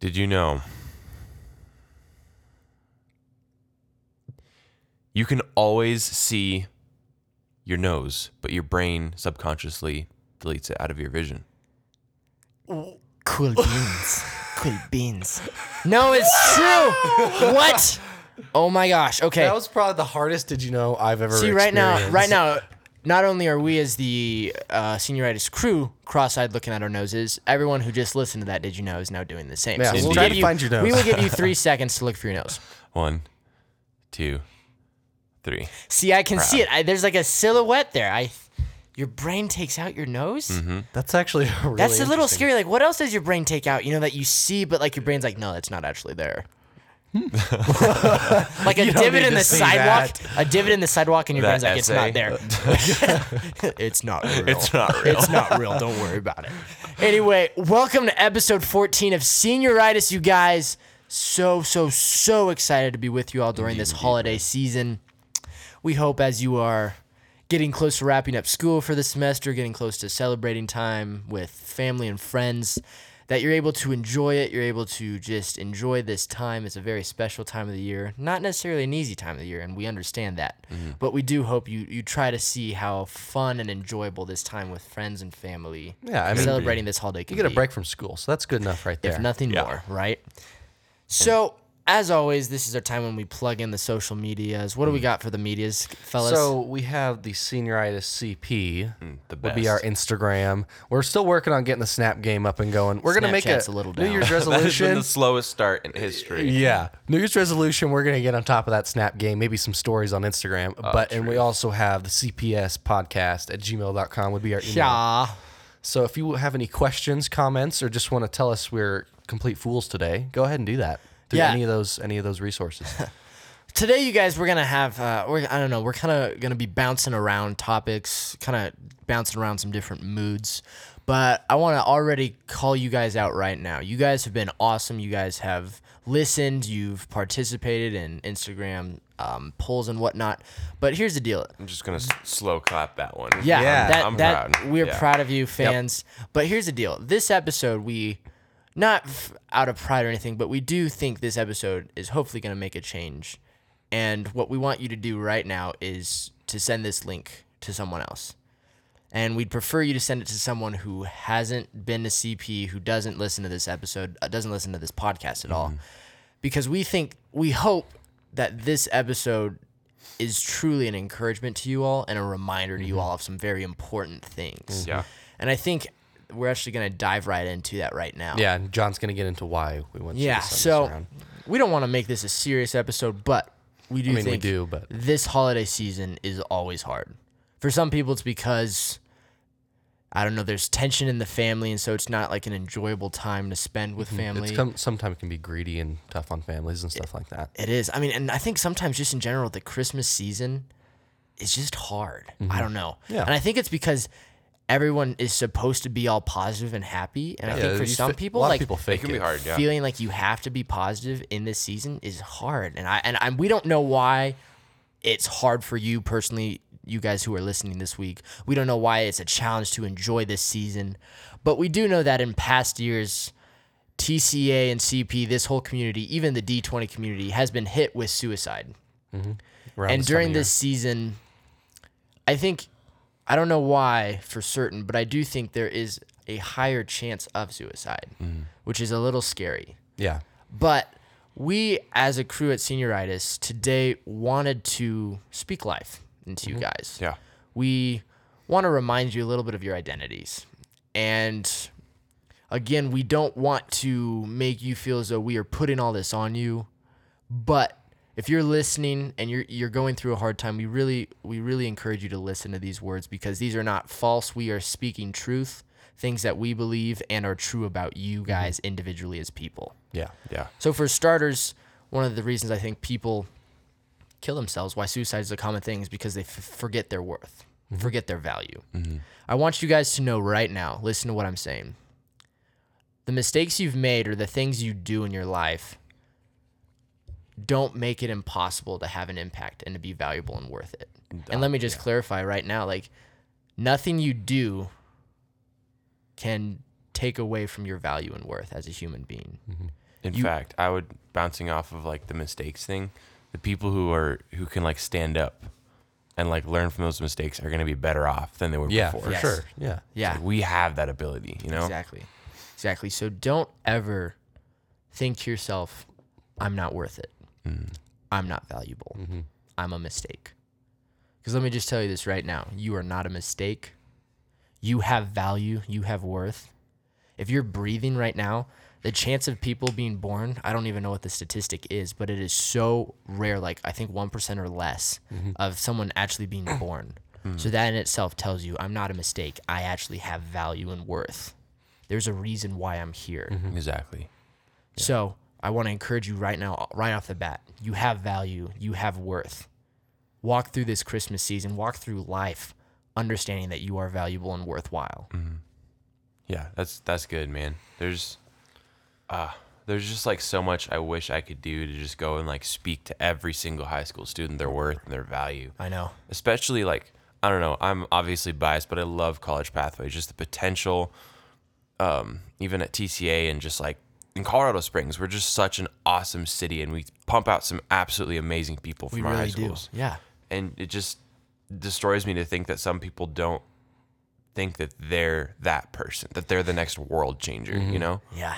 Did you know you can always see your nose, but your brain subconsciously deletes it out of your vision? Cool beans. cool beans. No, it's true. what? Oh my gosh. Okay. That was probably the hardest did you know I've ever See, right now, experienced. right now, not only are we as the uh, senioritis crew cross-eyed looking at our noses, everyone who just listened to that did you know is now doing the same. Yeah, we'll try give to you- find your nose. We will give you three seconds to look for your nose. One, two, three. See, I can see it. I, there's like a silhouette there. I, your brain takes out your nose. Mm-hmm. That's actually a really That's a little scary. Like, what else does your brain take out? You know that you see, but like your brain's like, no, that's not actually there. Hmm. like a You don't divot need in to the see sidewalk, a divot in the sidewalk, and your That brain's like, it's essay. not there. it's not real. It's not real. It's not real. Don't worry about it. Anyway, welcome to episode 14 of Senioritis, you guys. So, so, so excited to be with you all during this holiday season. We hope as you are getting close to wrapping up school for the semester, getting close to celebrating time with family and friends, that you're able to enjoy it. You're able to just enjoy this time. It's a very special time of the year. Not necessarily an easy time of the year, and we understand that. Mm-hmm. But we do hope you, you try to see how fun and enjoyable this time with friends and family, Yeah, I mean, celebrating this holiday You can get a break from school, so that's good enough right there. if nothing Yeah. more, right? So, as always, this is our time when we plug in the social medias. What do we mm. got for the medias, fellas? So we have the senioritis CP. Mm, the Would be our. Instagram. We're still working on getting the Snap game up and going. We're gonna make Snapchat's a, a little New down. Year's That has been resolution. the slowest start in history. Yeah, New Year's resolution. We're gonna get on top of that Snap game. Maybe some stories on Instagram. Oh, but and we also have the CPS podcast at gmail.com would be our email. yeah. So if you have any questions, comments, or just want to tell us we're complete fools today, go ahead and do that. Through Yeah. any of those any of those resources. Today, you guys, we're gonna have, uh, we're, I don't know, we're kind of gonna be bouncing around topics, kind of bouncing around some different moods. But I want to already call you guys out right now. You guys have been awesome. You guys have listened. You've participated in Instagram um, polls and whatnot. But here's the deal. I'm just gonna s- slow clap that one. Yeah, Yeah, that, I'm that proud. we're Yeah. proud of you, fans. But here's the deal: this episode, we not f- out of pride or anything, but we do think this episode is hopefully going to make a change. And what we want you to do right now is to send this link to someone else. And we'd prefer you to send it to someone who hasn't been to CP, who doesn't listen to this episode, uh, doesn't listen to this podcast at all. Because we think, we hope that this episode is truly an encouragement to you all and a reminder to you all of some very important things. Yeah. And I think we're actually going to dive right into that right now. yeah, and John's gonna get into why we went. Yeah. So we don't want to make this a serious episode, but we do I mean, we do, but- this holiday season is always hard. For some people, it's because I don't know. There's tension in the family, and so it's not like an enjoyable time to spend with family. Mm-hmm. it's come, sometimes it can be greedy and tough on families and stuff like that. It is. I mean, and I think sometimes just in general, the Christmas season is just hard. I don't know. Mm-hmm. Yeah. And I think it's because everyone is supposed to be all positive and happy. And I Yeah, think for you some fi- people, a lot like of people It fake can be it. hard. Yeah. feeling like you have to be positive in this season is hard. And I and I, we don't know why it's hard for you personally, you guys who are listening this week. We don't know why it's a challenge to enjoy this season, but we do know that in past years. TCA and CP, this whole community, even the D20 community, has been hit with suicide mm-hmm. around and this time during of this season, I think I don't know why for certain, but I do think there is a higher chance of suicide, Mm-hmm. which is a little scary. yeah, But we, as a crew at Senioritis, today wanted to speak life into you guys. Yeah. We want to remind you a little bit of your identities. And again, we don't want to make you feel as though we are putting all this on you. But if you're listening and you're you're going through a hard time, we really we really encourage you to listen to these words because these are not false. We are speaking truth, things that we believe and are true about you mm-hmm. guys individually as people. yeah, Yeah. So for starters, one of the reasons I think people kill themselves, why suicide is a common thing, is because they f- forget their worth, mm-hmm. forget their value. Mm-hmm. I want you guys to know right now. Listen to what I'm saying. The mistakes you've made or the things you do in your life don't make it impossible to have an impact and to be valuable and worth it. And let me just clarify right now like nothing you do can take away from your value and worth as a human being. Mm-hmm. In You- fact, I would bouncing off of like the mistakes thing. The people who are who can like stand up and like learn from those mistakes are going to be better off than they were Yeah, before. for Yes. sure. Yeah. Yeah. Like, we have that ability, you know. Exactly. Exactly. So don't ever think to yourself, I'm not worth it. I'm not valuable. Mm-hmm. I'm a mistake. Because let me just tell you this right now you are not a mistake. You have value, you have worth. If you're breathing right now, the chance of people being born, I don't even know what the statistic is, but it is so rare, like I think 1% or less mm-hmm. of someone actually being born. Mm. So that in itself tells you I'm not a mistake. I actually have value and worth. There's a reason why I'm here. Mm-hmm. Exactly. So I want to encourage you right now, right off the bat. You have value, you have worth. Walk through this Christmas season, walk through life, understanding that you are valuable and worthwhile. Yeah, that's that's good, man. There's uh there's just like so much I wish I could do to just go and like speak to every single high school student their worth and their value. I know. Especially like I don't know, I'm obviously biased, but I love college pathways, just the potential um even at TCA and just like in Colorado Springs, we're just such an awesome city and we pump out some absolutely amazing people from We our high really do. schools. Yeah. And it just destroys me to think that some people don't think that they're that person, that they're the next world changer, you know? Yeah.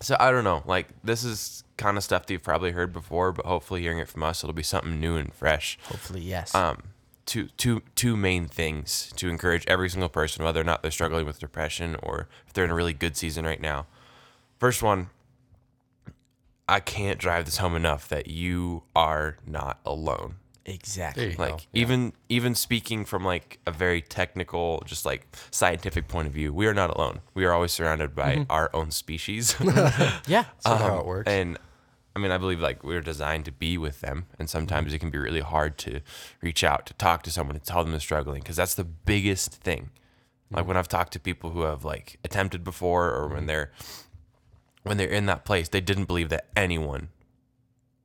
So I don't know. Like this is kind of stuff that you've probably heard before, but hopefully hearing it from us, it'll be something new and fresh. Hopefully, yes. Um, two, two, two main things to encourage every single person, whether or not they're struggling with depression or if they're in a really good season right now. First one, I can't drive this home enough that you are not alone. exactly. Like go. even even speaking from like a very technical, just like scientific point of view, we are not alone. We are always surrounded by our own species. Yeah. That's how Um, it works. And I mean, I believe like we're designed to be with them, and sometimes mm-hmm. it can be really hard to reach out to talk to someone to tell them they're struggling because that's the biggest thing. Like mm-hmm. when I've talked to people who have like attempted before, or when mm-hmm. they're when they're in that place, they didn't believe that anyone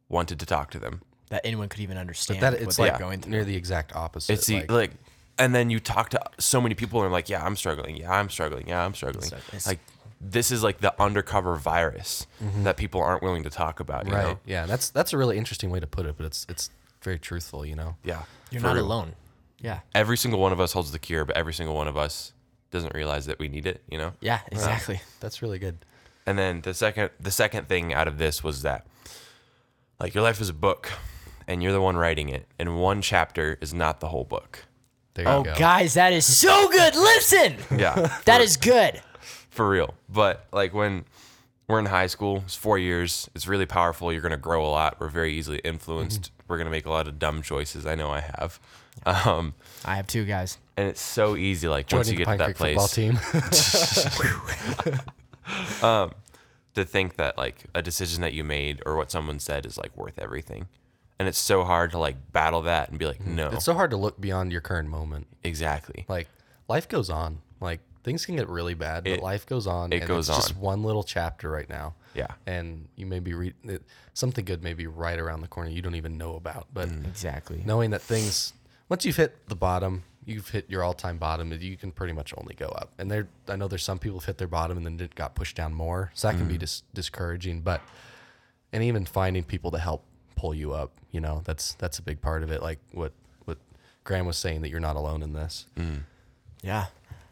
wanted to talk to them. that anyone could even understand that what it's they're like going through. near the exact opposite. It's the like, like, and then you talk to so many people and they're like, yeah, I'm struggling. Yeah, I'm struggling. Yeah, I'm struggling. It's- it's- like this is like the undercover virus mm-hmm. that people aren't willing to talk about. You right. Know? Yeah. That's that's a really interesting way to put it, but it's it's very truthful. You know. Yeah. You're for not real. alone. Yeah. Every single one of us holds the cure, but every single one of us doesn't realize that we need it. You know. Yeah, uh, exactly. That's really good. And then the second the second thing out of this was that like your life is a book and you're the one writing it and one chapter is not the whole book. There you Oh, go. guys, that is so good. Listen, Yeah. that is good. For real. But like when we're in high school, it's 4 years. It's really powerful. You're going to grow a lot. We're very easily influenced. Mm-hmm. We're going to make a lot of dumb choices. I know I have. Um I have two guys. and it's so easy like once you get Pine to that Creek football place team. to think that like a decision that you made or what someone said is like worth everything. And it's so hard to like battle that and be like, no, it's so hard to look beyond your current moment. exactly. Like life goes on. Like things can get really bad, but It- life goes on. it and goes it's just one little chapter right now. Yeah. And you may be re- it, something good may be right around the corner you don't even know about. But Mm. Exactly. knowing that things once you've hit the bottom, you've hit your all-time bottom. You can pretty much only go up. And there, I know there's some people who've hit their bottom and then it got pushed down more. So that can Mm. be dis- discouraging. But and even finding people to help pull you up, you know, that's that's a big part of it. Like what what Graham was saying that you're not alone in this. Yeah.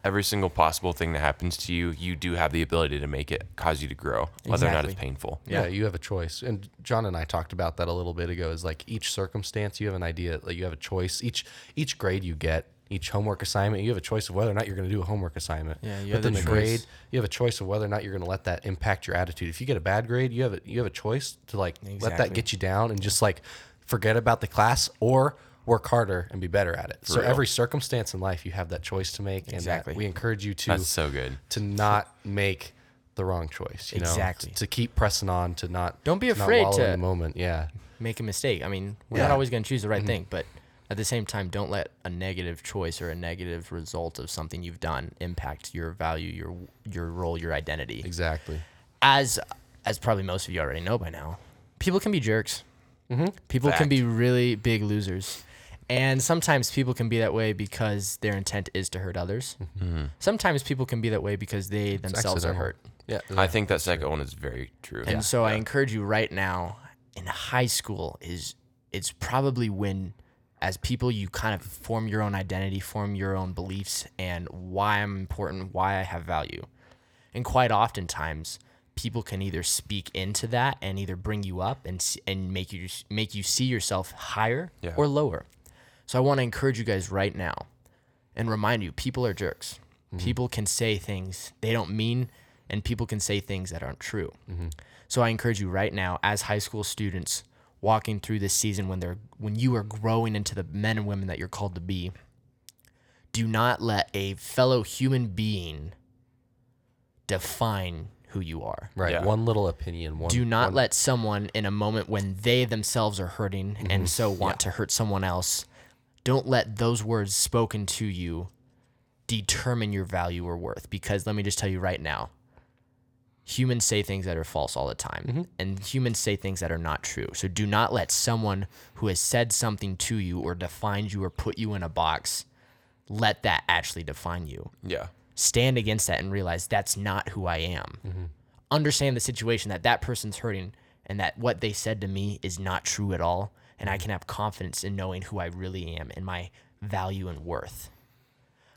Every single possible thing that happens to you, you do have the ability to make it cause you to grow, whether or not it's painful. Yeah. you have a choice. And John and I talked about that a little bit ago. Is like each circumstance you have an idea, like you have a choice. Each each grade you get, each homework assignment, you have a choice of whether or not you're going to do a homework assignment. Yeah, you but have then the the choice. grade, you have a choice of whether or not you're going to let that impact your attitude. If you get a bad grade, you have a you have a choice to like let that get you down and just like forget about the class or work harder and be better at it. so real. every circumstance in life you have that choice to make and Exactly. we encourage you to That's so good. to not make the wrong choice. You Exactly. know, to keep pressing on, to not Don't be to afraid to- in the moment. Yeah, Make a mistake. I mean, we're Yeah. not always going to choose the right mm-hmm. thing, but at the same time, don't let a negative choice or a negative result of something you've done impact your value, your your role, your identity. exactly. As as probably most of you already know by now, people can be jerks. Mm-hmm. People can be really big losers. And sometimes people can be that way because their intent is to hurt others. Mm-hmm. Sometimes people can be that way because they themselves are hurt. Yeah. I think that second one is very true. And so I encourage you right now in high school is it's probably when as people you kind of form your own identity, form your own beliefs and why I'm important, why I have value. And quite oftentimes people can either speak into that and either bring you up and and make you make you see yourself higher Yeah. or lower. So I want to encourage you guys right now and remind you people are jerks. Mm-hmm. People can say things they don't mean and people can say things that aren't true. Mm-hmm. So I encourage you right now as high school students walking through this season when they're when you are growing into the men and women that you're called to be, do not let a fellow human being define who you are. right. Yeah. One little opinion. One. Do not one- let someone in a moment when they themselves are hurting and mm-hmm. so want to hurt someone else, don't let those words spoken to you determine your value or worth. Because let me just tell you right now, humans say things that are false all the time, mm-hmm. and humans say things that are not true. So do not let someone who has said something to you or defined you or put you in a box let that actually define you yeah. stand against that and realize that's not who I am. Mm-hmm. Understand the situation that that person's hurting and that what they said to me is not true at all. And I can have confidence in knowing who I really am and my value and worth.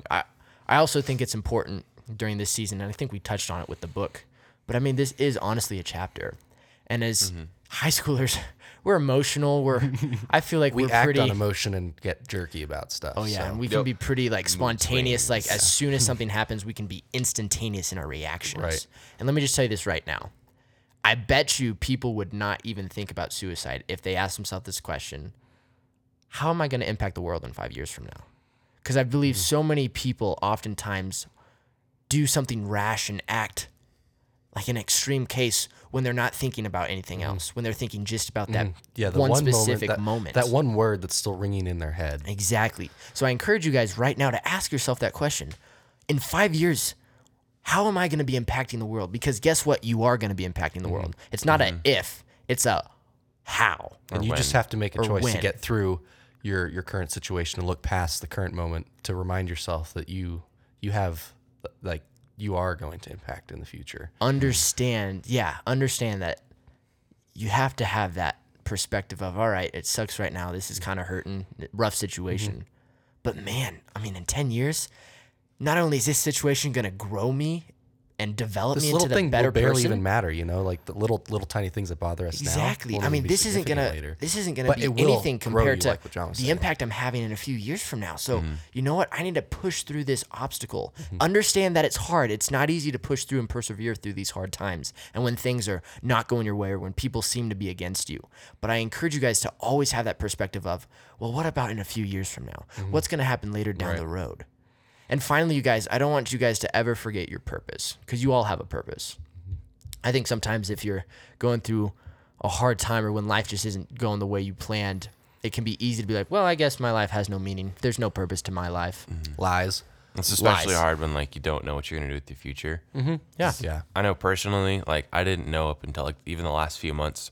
I, I also think it's important during this season, and I think we touched on it with the book, but I mean, this is honestly a chapter. And as mm-hmm. high schoolers, we're emotional. We're, I feel like We we're act pretty. on emotion and get jerky about stuff. Oh yeah, so. and we can Yep. be pretty like spontaneous. Like as soon as something happens, we can be instantaneous in our reactions. Right. And let me just tell you this right now. I bet you people would not even think about suicide if they asked themselves this question: How am I going to impact the world in five years from now? Because I believe Mm-hmm. so many people oftentimes do something rash and act like an extreme case when they're not thinking about anything else. When they're thinking just about that Mm-hmm. yeah, one, one, specific moment, that, moment. That one word that's still ringing in their head. Exactly. So I encourage you guys right now to ask yourself that question. In five years, how am I going to be impacting the world? Because guess what? You are going to be impacting the mm-hmm. world. It's not a mm-hmm. if, it's a how. and you just have to make a choice when. to get through your your current situation and look past the current moment to remind yourself that you you have like you are going to impact in the future. Understand, yeah, understand that you have to have that perspective of, all right, it sucks right now. This is mm. kind of hurting, rough situation. Mm-hmm. But man, I mean, in 10 years, not only is this situation going to grow me and develop This me into the better barely person, even matter, you know, like the little little tiny things that bother us now. Exactly. I mean, this isn't gonna later. this isn't gonna But be anything compared to like what John was the saying. impact I'm having in a few years from now. So Mm-hmm. you know what? I need to push through this obstacle. Understand that it's hard. It's not easy to push through and persevere through these hard times, and when things are not going your way or when people seem to be against you. But I encourage you guys to always have that perspective of, well, what about in a few years from now? Mm-hmm. What's gonna happen later down the road? And finally, you guys, I don't want you guys to ever forget your purpose because you all have a purpose. I think sometimes if you're going through a hard time or when life just isn't going the way you planned, it can be easy to be like, well, I guess my life has no meaning. There's no purpose to my life. Lies. It's especially Lies. hard when like you don't know what you're gonna do with your future. Mm-hmm. Yeah. Yeah. I know personally, like I didn't know up until like even the last few months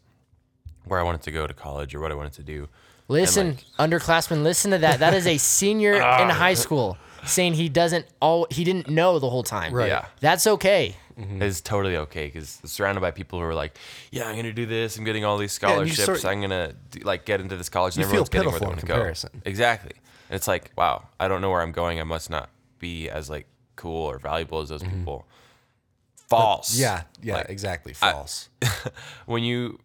where I wanted to go to college or what I wanted to do. Listen, like- underclassmen, listen to that. That is a senior in high school saying he doesn't all he didn't know the whole time. Right. Yeah. That's okay. It's totally okay because surrounded by people who are like, "Yeah, I'm gonna do this. I'm getting all these and you scholarships. I'm gonna do, like get into this college." And You feel everyone's getting where they pitiful in want to go. comparison. Exactly. And it's like, wow, I don't know where I'm going. I must not be as like cool or valuable as those people. False. Mm-hmm. Yeah. Yeah. Like, exactly. False. when you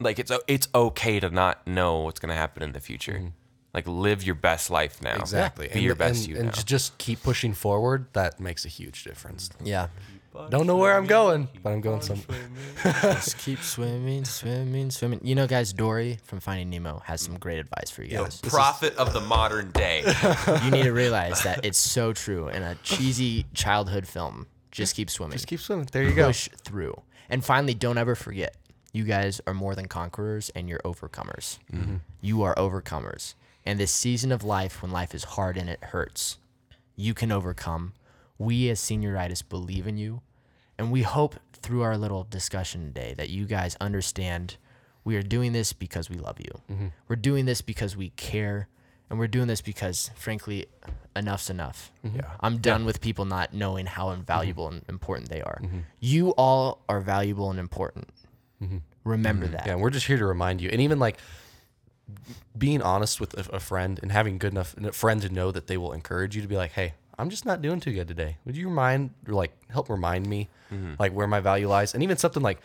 like it's it's okay to not know what's gonna happen in the future. Like live your best life now. Mm-hmm. exactly. Be your best and, you and now. just keep pushing forward. That makes a huge difference. Yeah. Don't know where I'm going, but I'm going some. Just keep swimming, swimming, swimming. You know, guys, Dory from Finding Nemo has some great advice for you guys. Prophet of the modern day. you need to realize that it's so true in a cheesy childhood film. Just keep swimming. Just keep swimming. There you go. push through. And finally, don't ever forget, you guys are more than conquerors and you're overcomers. Mm-hmm. You are overcomers. And this season of life, when life is hard and it hurts, you can overcome. We as senioritis believe in you. And we hope through our little discussion today that you guys understand we are doing this because we love you. Mm-hmm. We're doing this because we care and we're doing this because, frankly, enough's enough. Mm-hmm. Yeah. I'm done with people not knowing how invaluable and important they are. You all are valuable and important. Mm-hmm. Remember mm-hmm. that. Yeah, we're just here to remind you. And even like being honest with a, a friend and having good enough a friend to know that they will encourage you to be like, hey, I'm just not doing too good today. Would you remind or like help remind me mm-hmm. like where my value lies? And even something like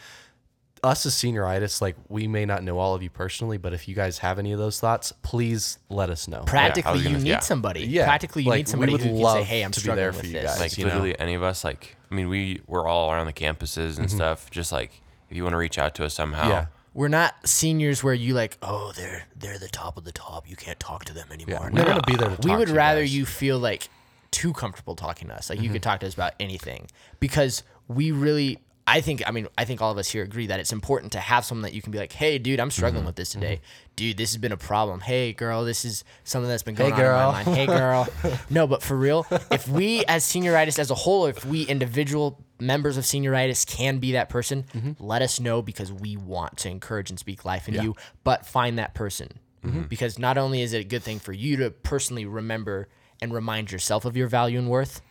us as senioritis, like we may not know all of you personally, but if you guys have any of those thoughts, please let us know. Practically, was you gonna- need yeah. somebody. Yeah, Practically, you like, need we somebody would who can say, love "Hey, I'm to be struggling there with for you this." guys. like you know? literally any of us like i mean we we're all around the campuses and stuff just like if you want to reach out to us somehow Yeah. We're not seniors where you like, oh, they're they're the top of the top. You can't talk to them anymore. Yeah, we're gonna be there to we talk would to you rather guys. you feel like too comfortable talking to us. Like Mm-hmm. you could talk to us about anything because we really. I think. I mean, I think all of us here agree that it's important to have someone that you can be like, "Hey, dude, I'm Mm-hmm. struggling with this today. Dude, this has been a problem. Hey, girl, this is something that's been going Hey, on in my mind. Hey, girl. no, but for real, if we as senioritis as a whole, if we individual members of senioritis can be that person, Mm-hmm. let us know because we want to encourage and speak life in you. But find that person Mm-hmm. because not only is it a good thing for you to personally remember and remind yourself of your value and worth,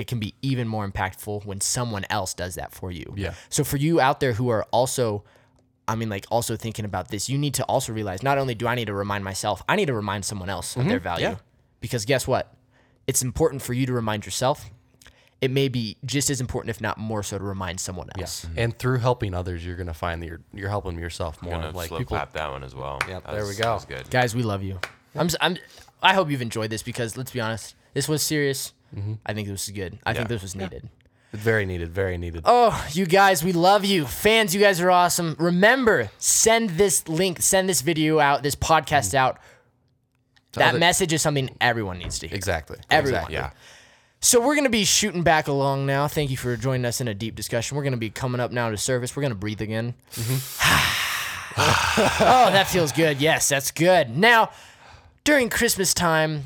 it can be even more impactful when someone else does that for you. Yeah. So for you out there who are also I mean like also thinking about this, you need to also realize not only do I need to remind myself, I need to remind someone else of their mm-hmm. value. Yeah. Because guess what? It's important for you to remind yourself. It may be just as important, if not more so, to remind someone else. Yeah. And through helping others, you're gonna find that you're you're helping yourself more. gonna Like slow people, clap that one as well Yep, That there we go. that good Guys, we love you. I'm, s- I'm I hope you've enjoyed this because let's be honest, this was serious. Mm-hmm. I think this was good. I think this was needed. very needed, very needed. Oh, you guys, we love you. Fans, you guys are awesome. Remember, send this link, send this video out, this podcast out. That other- message is something everyone needs to hear. Exactly. Everyone. Exactly. yeah So we're going to be shooting back along now. Thank you for joining us in a deep discussion. We're going to be coming up now to service. We're going to breathe again. Mm-hmm. oh, that feels good. Yes, that's good. Now, during Christmas time,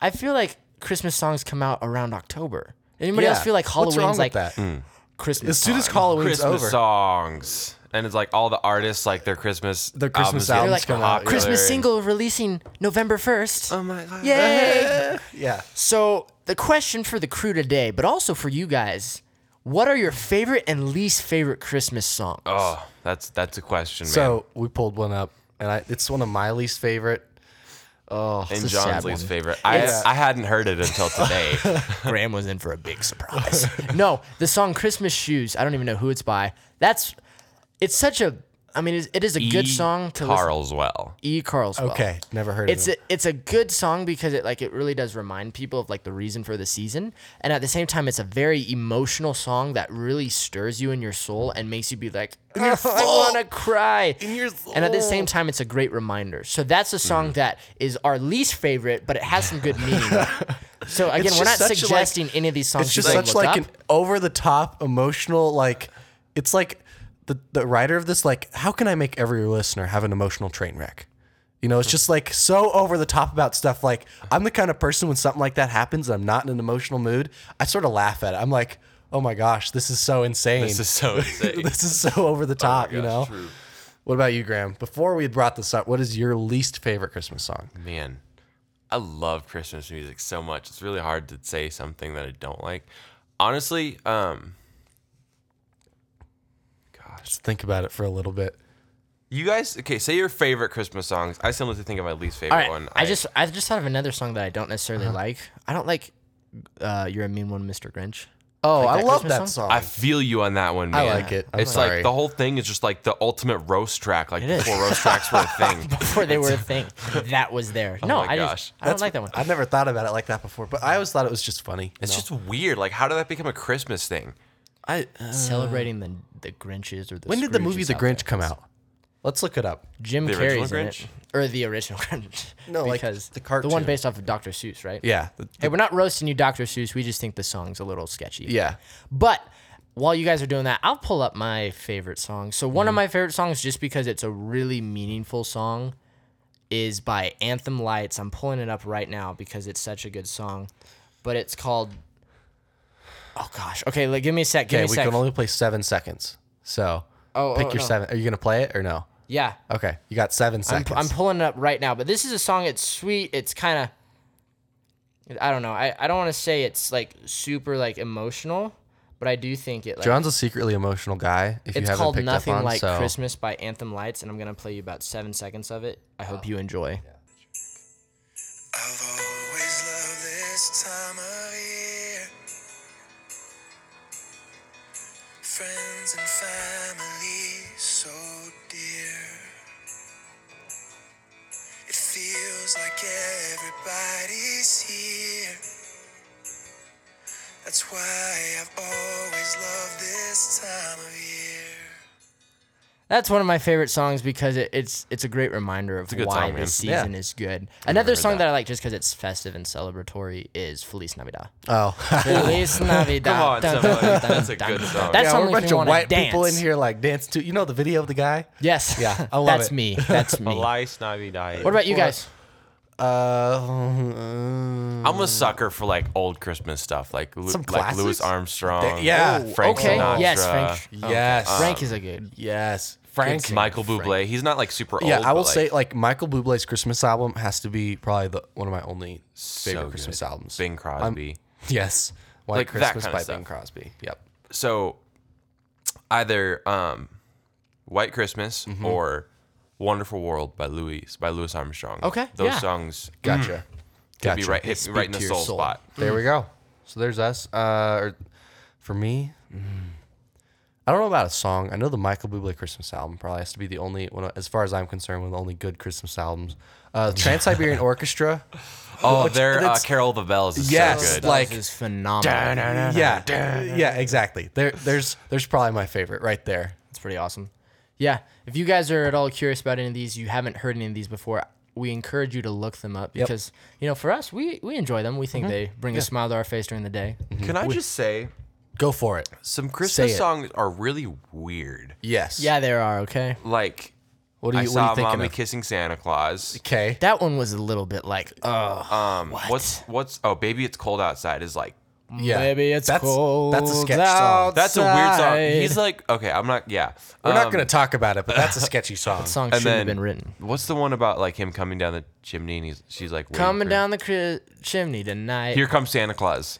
I feel like Christmas songs come out around October. Anybody else feel like What's Halloween's with like that? Hmm. Christmas? As soon as time? Halloween's christmas over, songs and it's like all the artists like their christmas Their Christmas get albums They're like, come out, yeah. Christmas popular single releasing November 1st. oh my god Yay! yeah. So, the question for the crew today, but also for you guys, what are your favorite and least favorite Christmas songs? oh that's that's a question man So we pulled one up, and I, it's one of my least favorite. Oh, and John's least favorite. I, It's- I hadn't heard it until today. Graham was in for a big surprise. no, the song Christmas Shoes, I don't even know who it's by. That's, it's such a, I mean, it- it is a good E. song to listen. Carlswell. E. Carlswell. okay. Never heard It's of it. a, it's a good song because it like it really does remind people of like the reason for the season, and at the same time, it's a very emotional song that really stirs you in your soul and makes you be like, I want to cry. In your And at the same time, it's a great reminder. So that's a song Mm. that is our least favorite, but it has some good meaning. so again, we're not just such a, like- suggesting any of these songs. It's just go such look like up. an over the top emotional like. It's like the the writer of this like how can I make every listener have an emotional train wreck? You know, it's just like so over the top about stuff. Like I'm the kind of person when something like that happens, I'm not in an emotional mood. I sort of laugh at it. I'm like, oh my gosh, this is so insane. This is so insane. this is so over the top. you know. true. What about you, Graham? Before we had brought this up, what is your least favorite Christmas song? Man, I love Christmas music so much. It's really hard to say something that I don't like. Honestly, um, Just think about it for a little bit. you guys, okay, say your favorite Christmas songs. I still have to think of my least favorite All right, one. I, just I just thought of another song that I don't necessarily Uh-huh. like. I don't like uh, "You're a Mean One, Mr. Grinch." Oh, Like I that love Christmas that song? song. I feel you on that one, I man. like it. I'm it's sorry. like the whole thing is just like the ultimate roast track, like is. before roast tracks were a thing. before they were a thing. That was there. no, my I gosh. just I don't like that one. I've never thought about it like that before, but I always thought it was just funny. you It's know? just weird. Like, how did that become a Christmas thing? I. uh, Celebrating the the Grinches or the when did the movie Scrooges The out Grinch there. come out? Let's look it up. Jim The original Carrey's in Grinch? it, or the original Grinch? No, like because the the one cartoon. based off of Dr. Seuss, right? Yeah. the- Hey, we're not roasting you, Dr. Seuss. We just think the song's a little sketchy. yeah. But while you guys are doing that, I'll pull up my favorite song. So one Mm-hmm. of my favorite songs, just because it's a really meaningful song, is by Anthem Lights. I'm pulling it up right now because it's such a good song. But it's called. Oh gosh. Okay, like, give me a sec. Give Okay, me a we sec. can only play seven seconds. So oh, oh, pick oh, your no. seven. Are you gonna play it or no? Yeah. Okay, you got seven I'm, seconds. I'm pulling it up right now, but this is a song. It's sweet. It's kind of, I don't know. I, I don't want to say it's like super like emotional, but I do think it like John's a secretly emotional guy. If you it's haven't called picked Nothing up on, Like so. Christmas by Anthem Lights, and I'm gonna play you about seven seconds of it. I hope you enjoy. I've Friends and family so dear. It feels like everybody's here. That's why I've always loved this time of year. That's one of my favorite songs because it, it's it's a great reminder of good why song, man. this Yeah. season is good. Another song that. that. I like just because it's festive and celebratory is Feliz Navidad. Oh, Feliz Navidad. Come on, somebody. dun, dun, That's a good song. That's yeah, we're a bunch of wanna white people in here like dance to. You know the video of the guy? Yes. Yeah, I love That's it. me. That's me. Elias Navidad. What about you guys? Uh, I'm a sucker for like old Christmas stuff, like Lu- Some like Louis classics? Armstrong. yeah, Oh, Frank okay. Sinatra. Yes, Frank. yes, Frank is a good. yes, Frank. singer. Michael Frank. Bublé. He's not like super old. Yeah, I will but, like, say like Michael Bublé's Christmas album has to be probably the one of my only favorite good. Christmas albums. Bing Crosby. Yes, White Like that Christmas kinda by stuff. Bing Crosby. Yep. so either um, White Christmas Mm-hmm. or Wonderful World by Louis by Louis Armstrong. Okay, those yeah. songs Gotcha. could be Gotcha. right, hit right in the your soul, soul. spot. There we go. So there's us. Uh, for me, mm, I don't know about a song. I know the Michael Bublé Christmas album probably has to be the only one, as far as I'm concerned, one of the only good Christmas albums. Uh, Trans Siberian Orchestra. Oh, Which- their uh, Carol of the Bells is Yes, so good. like- Like is phenomenal. Yeah, yeah, exactly. There, there's, there's probably my favorite right there. It's pretty awesome. Yeah. If you guys are at all curious about any of these, you haven't heard any of these before, we encourage you to look them up Yep. because, you know, for us, we, we enjoy them. We think they bring a smile to our face during the day. Can I just say Go for it. some Christmas it. songs are really weird. Yes. Yeah, there are, okay? Like What are I you, what saw are you thinking Mommy of? kissing Santa Claus. Okay. That one was a little bit like, oh, Um, what's what's oh baby it's cold outside is like Yeah. maybe it's that's, cold. That's a sketch song. that's a weird song. He's like okay I'm not yeah. We're not Um, going to talk about it, but that's a sketchy song. song and shouldn't have been written. What's the one about like him coming down the chimney and he's she's like waiting Coming for- down the cri- chimney tonight. Here comes Santa Claus.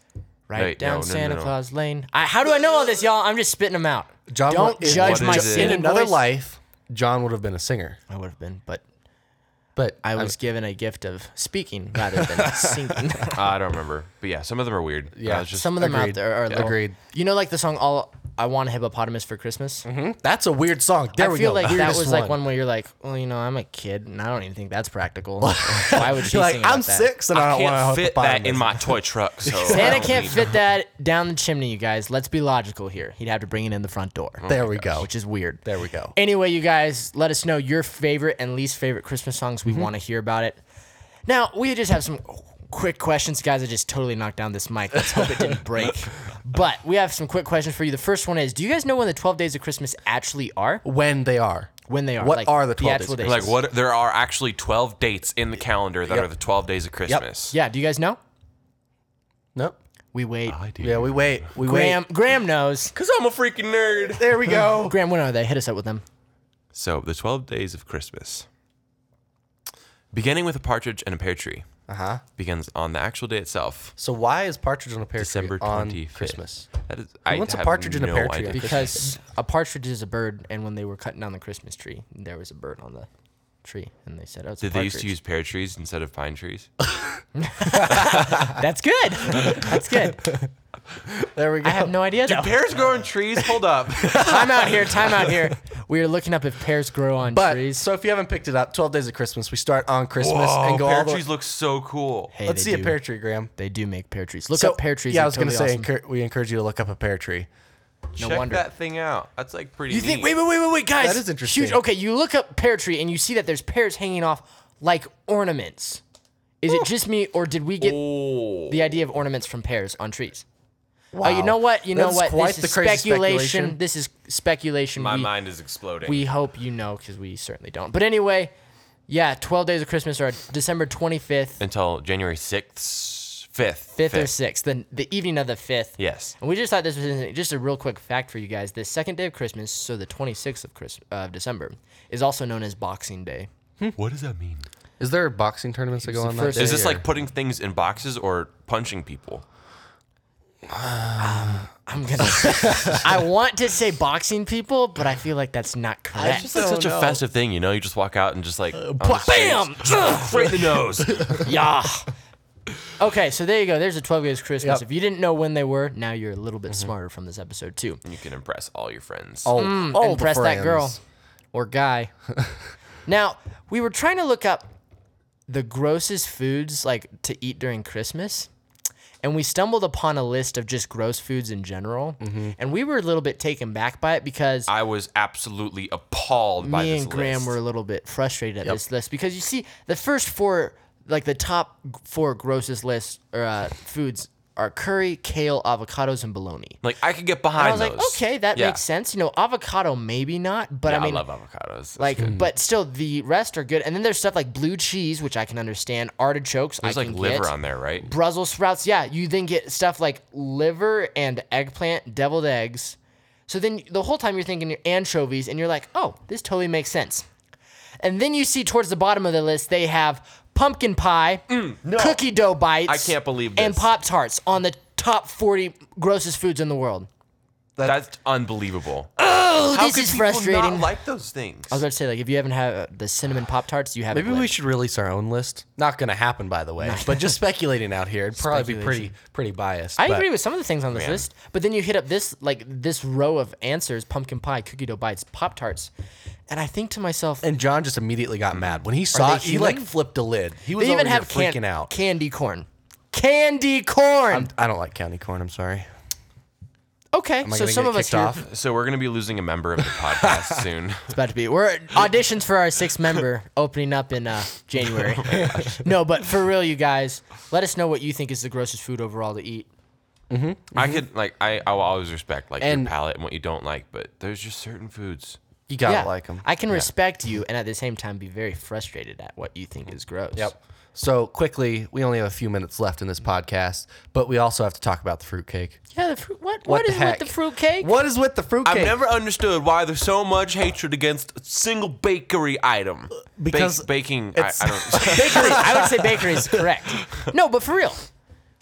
Right Wait, down no, no, no, Santa no. Claus Lane. I, how do I know all this, y'all? I'm just spitting them out. John Don't would- judge my is it? singing in another voice. life, John would have been a singer, I would have been, but but I was given a gift of speaking rather than singing. Uh, I don't remember, but yeah, some of them are weird. Yeah. I was just, Some of them out Agreed. there are little, Agreed. You know, like the song "All I Want a Hippopotamus for Christmas." that's a weird song. There I we feel go. like that Weirdest was like one where you're like, well, you know, I'm a kid and I don't even think that's practical. Why would she You're like, sing about I'm that? six and I, I don't want can't to fit that in my toy truck. So Santa can't need- fit that down the chimney, you guys. Let's be logical here. He'd have to bring it in the front door, There we go. which is weird. There we go. Anyway, you guys, let us know your favorite and least favorite Christmas songs. We Mm-hmm. want to hear about it. Now, we just have some quick questions. Guys, I just totally knocked down this mic. Let's hope it didn't break. But we have some quick questions for you. The first one is Do you guys know when the 12 days of Christmas actually are? When they are. When they are? What are the 12 days days? Like what? There are actually 12 dates in the calendar that Yep. are the 12 days of Christmas. Yeah, do you guys know? Nope. We wait. do. Yeah, we wait. We Graham, wait. Graham knows. Cause I'm a freaking nerd. There we go. Graham, when are they? Hit us up with them. So the 12 days of Christmas, beginning with a partridge and a pear tree, Uh huh. begins on the actual day itself. So why is Partridge on a Pear December Tree on 25th. Christmas? That is, I wants a have partridge and a no pear tree idea. Because a partridge is a bird, and when they were cutting down the Christmas tree, there was a bird on the tree, and they said, "Oh, it's a Did they used to partridge." use pear trees instead of pine trees? That's good. That's good. There we go. I have no idea. Though. Pears grow on trees? Hold up. time out here. Time out here. We are looking up if pears grow on but trees. so if you haven't picked it up, 12 Days of Christmas, we start on Christmas Whoa, and go pear all the trees look so cool. hey, Let's see do. a pear tree, Graham. They do make pear trees. Look So- up pear trees. Yeah, I They're was gonna totally say awesome. encour- we encourage you to look up a pear tree. No Check wonder. that thing out. That's like pretty You think? neat. Wait, wait, wait, wait, wait, guys. That is interesting. Huge. Okay, you look up pear tree and you see that there's pears hanging off like ornaments. Is it just me, or did we get Oh. the idea of ornaments from pears on trees? Wow. Oh, you know what? You know what? Quite this the is crazy speculation. speculation. This is speculation. My we, mind is exploding. we hope you know because we certainly don't. But anyway, yeah, 12 days of Christmas are December 25th. Until January 6th, Fifth. fifth or sixth, the the evening of the fifth. Yes. And we just thought this was just a real quick fact for you guys. The second day of Christmas, so the 26th of Chris, uh, of December, is also known as Boxing Day. What does that mean? Is there boxing tournaments that go on that first- day? Is this or- like putting things in boxes or punching people? Um, I'm gonna. I want to say boxing people, but I feel like that's not correct. It's just such a oh, festive thing, you know. You just walk out and just like uh, on the Bam! streets, right in the nose. yeah. Okay, so there you go. There's a 12 days Christmas. Yep. If you didn't know when they were, now you're a little bit mm-hmm. smarter from this episode too. You can impress all your friends. oh, Mm, all the impress that girl friends. or guy. now, we were trying to look up the grossest foods like to eat during Christmas. And we stumbled upon a list of just gross foods in general. Mm-hmm. And we were a little bit taken back by it because I was absolutely appalled by me this and Graham list. were a little bit frustrated at this list because you see the first four, like the top four grossest list or uh, foods are curry, kale, avocados, and bologna. like I could get And behind I was like, those. okay, that Yeah. makes sense. You know, avocado maybe not, but Yeah, I mean, I love avocados. like, but still, the rest are good. And then there's stuff like blue cheese, which I can understand. Artichokes, there's I like can liver get. on there, right? Brussels sprouts, yeah. You then get stuff like liver and eggplant, deviled eggs. So then the whole time you're thinking anchovies, and you're like, oh, this totally makes sense. And then you see towards the bottom of the list, they have pumpkin pie, no. cookie dough bites. Mm, I can't believe And. Pop Tarts on the top 40 grossest foods in the world. That's unbelievable. Oh, How this could is people frustrating. Not like those things. I was going to say, like, if you haven't had uh, the cinnamon Pop Tarts, you haven't. Maybe we lived. should release our own list. Not going to happen, by the way. But just speculating out here, it'd probably be pretty pretty biased. I but agree with some of the things on this Man. list, but then you hit up this like this row of answers: pumpkin pie, cookie dough bites, pop tarts, and I think to myself, And John just immediately got mad when he saw they it. He like human? flipped a lid. He was they even over here have can- freaking out. candy corn, candy corn. I don't like candy corn. I'm sorry. okay, Am I so gonna some get of us kicked here, off? so we're gonna be losing a member of the podcast soon. it's about to be. We're auditions for our sixth member opening up in uh, January. no, but for real, you guys, let us know what you think is the grossest food overall to eat. I could like I I will always respect like And- your palate and what you don't like, but there's just certain foods. You gotta yeah, like them. I can respect you, and at the same time be very frustrated at what you think is gross. Yep. So quickly, we only have a few minutes left in this podcast, but we also have to talk about the fruitcake. Yeah, the fruit. What? What what the heck? with the fruit cake? What is with the fruitcake? I've never understood why there's so much hatred against a single bakery item. Uh, because Bake- baking, I, I don't. bakery. I would say bakery is correct. No, but for real,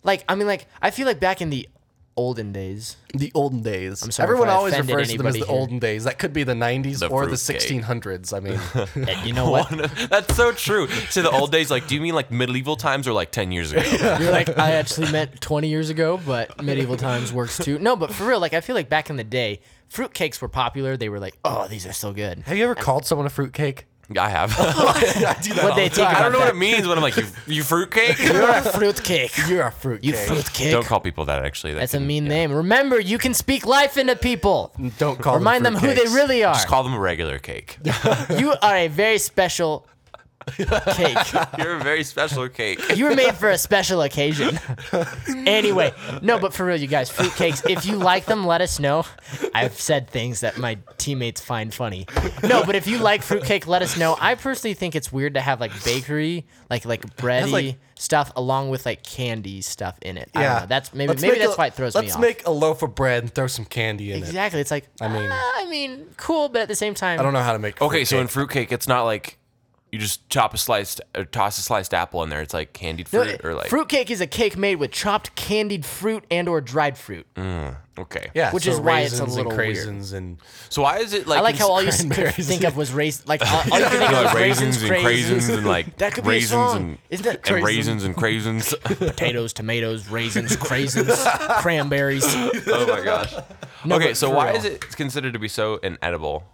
like I mean, like I feel like back in the olden days. the olden days. I'm sorry Everyone if I always offended refers to them as the here. olden days. That could be the 90s The or the fruitcake. 1600s. I mean, eh, You know what? That's so true. To the old days, like, do you mean like medieval times or like ten years ago? You're like I actually meant 20 years ago, but medieval times works too. No, but for real, like I feel like back in the day, fruitcakes were popular. They were like, oh, these are so good. have you ever called someone a fruitcake? I have. I do that What all they the think time. I don't know about what it means when I'm like, you, you fruitcake. You're a fruitcake. You're a fruitcake. You fruitcake. Don't call people that. Actually, that That's a can- mean name. Remember, you can speak life into people. Don't call Remind them who they fruitcakes. really are. Just call them a regular cake. You are a very special cake. You're a very special cake. You were made for a special occasion. anyway, no, but for real, you guys, fruitcakes, if you like them, let us know. I've said things that my teammates find funny. No, but if you like fruitcake, let us know. I personally think it's weird to have like bakery, like like bready like- stuff along with like candy stuff in it. I don't Yeah, know. That's maybe Let's maybe that's a- why it throws me off. Let's make a loaf of bread and throw some candy in it. exactly. It's like I mean- mean, I mean, cool, but at the same time, I don't know how to make. Okay, so in fruitcake. fruitcake, it's not like you just chop a sliced or toss a sliced apple in there. It's like candied No, fruit or like fruitcake is a cake made with chopped candied fruit and or dried fruit. Mm, okay. yeah, which so is why it's a raisins little and weird. craisins and So why is it like I like how all you cranberries. could think of was raisins. Like all, all you could think of was like raisins, raisins and craisins and like That could be a raisins song. and, Isn't that and craisins? raisins and craisins. potatoes, tomatoes, raisins, craisins, cranberries. oh my gosh. No, okay, but so for why real. is it considered to be so inedible?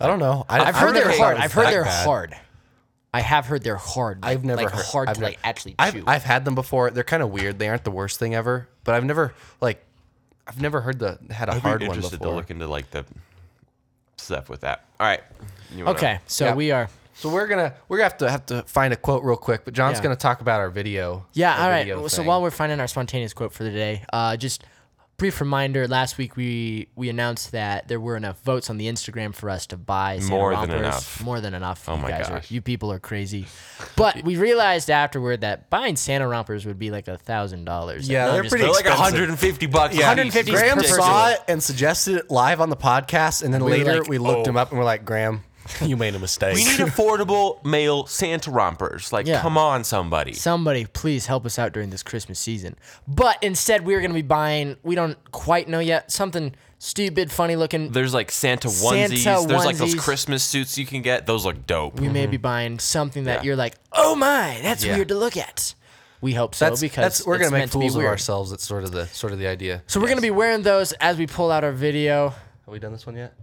I don't know. I, I've heard never they're hard. I've heard they're bad. hard. I have heard they're hard. I've never like heard, hard I've to never- like actually I've, chew. I've had them before. They're kind of weird. They aren't the worst thing ever, but I've never like I've never heard the had a I'd hard be one interested before. to look into like the stuff with that. All right. You wanna- okay, so Yeah. we are. So we're gonna we're gonna have to have to find a quote real quick, but John's Yeah. gonna talk about our video. Yeah, our all right. video So thing. while we're finding our spontaneous quote for the day, uh, just brief reminder: last week we we announced that there were enough votes on the Instagram for us to buy Santa More than rompers. enough. More than enough. Oh you my guys gosh. Are, you people are crazy. But we realized afterward that buying Santa rompers would be like a thousand dollars. Yeah, they're pretty They're like expensive. 150 bucks. Yeah. 150 is Graham saw it and suggested it live on the podcast, and then We later like, we looked oh. him up and we're like, Graham, you made a mistake. We need affordable male Santa rompers. Like, Yeah. come on, somebody. Somebody, please help us out during this Christmas season. But instead, we are going to be buying. We don't quite know yet. Something stupid, funny looking. There's like Santa Santa onesies. There's like those onesies. Christmas suits you can get. Those look dope. we may be mm-hmm. buying something that Yeah. you're like, oh my, that's Yeah. weird to look at. We hope so that's because that's we're it's gonna make meant to be fools of weird. ourselves. That's sort of the sort of the idea. So we're gonna be wearing those as we pull out our video. Have we done this one yet?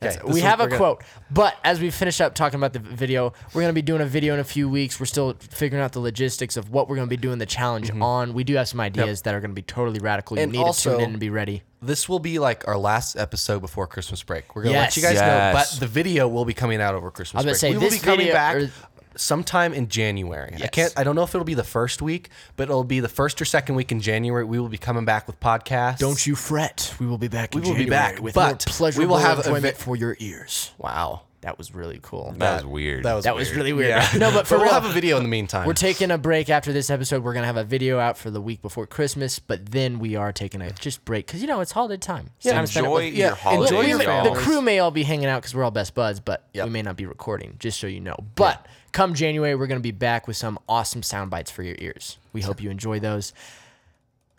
This we have a we're gonna- quote, but as we finish up talking about the video, we're gonna be doing a video in a few weeks. We're still figuring out the logistics of what we're gonna be doing the challenge mm-hmm. on. We do have some ideas that are gonna be totally radical. You And need to also- tune in and be ready. This will be like our last episode before Christmas break. We're gonna Yes. let you guys know, but the video will be coming out over Christmas I was break. to say, we will this be coming video- back or- sometime in January. I can't. I don't know if it'll be the first week, but it'll be the first or second week in January. We will be coming back with podcasts. Don't you fret. We will be back. In We will be back, with but more pleasurable we will have a enjoyment vi- for your ears. Wow, That was really cool. That was weird. That was That was really weird. Yeah. No, but for we'll real, have a video in the meantime. We're taking a break after this episode. We're gonna have a video out for the week before Christmas, but then we are taking a just break because you know it's holiday time. It's time to spend it enjoy with- your yeah, holidays, enjoy your the crew may all be hanging out because we're all best buds, but Yep. we may not be recording. Just so you know. But come January, we're gonna be back with some awesome sound bites for your ears. We hope you enjoy those.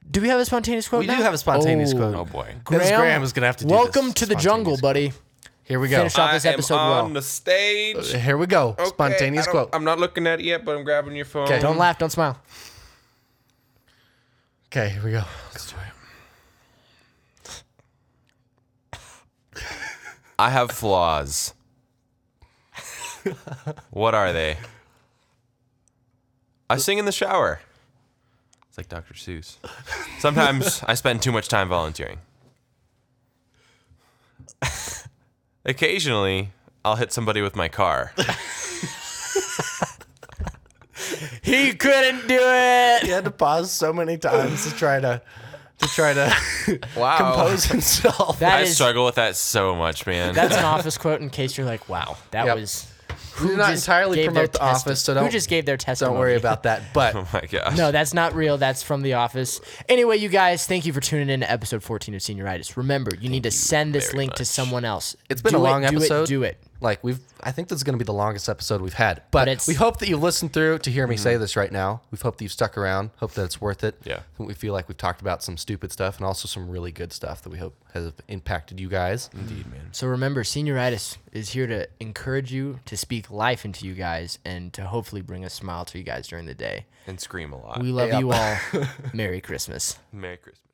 Do we have a spontaneous quote? We do now? have a spontaneous quote. Oh boy. Oh, Graham, Graham is gonna have to do Welcome this to the jungle, spontaneous buddy. Here we go. Finish off this I am episode on well. the stage. Uh, here we go. Okay, Spontaneous quote. I'm not looking at it yet, but I'm grabbing your phone. Okay. Don't laugh, don't smile. Okay, here we go. Let's do it. I have flaws. what are they? I sing in the shower. It's like Dr. Seuss. Sometimes I spend too much time volunteering. Occasionally, I'll hit somebody with my car. He couldn't do it. He had to pause so many times to try to to try to Wow. compose himself. That I is struggle with that so much, man. that's an office quote in case you're like, wow, that Yep. was we do not entirely promote the testi- office, so who don't just gave their testimony. don't worry about that. But oh my gosh. No, that's not real. That's from The Office. Anyway, you guys, thank you for tuning in to episode 14 of Senioritis. Remember, you need to send this very link to someone else. It's been Do a long it, do episode. It, do it. Like we've I think this is going to be the longest episode we've had. But, it's- we hope that you've listened through to hear me mm-hmm. say this right now. We hope that you've stuck around. Hope that it's worth it. Yeah. We feel like we've talked about some stupid stuff and also some really good stuff that we hope has impacted you guys. Indeed, man. So remember, Senioritis is here to encourage you, to speak life into you guys, and to hopefully bring a smile to you guys during the day. And scream a lot. We love Yep. you all. Merry Christmas. Merry Christmas.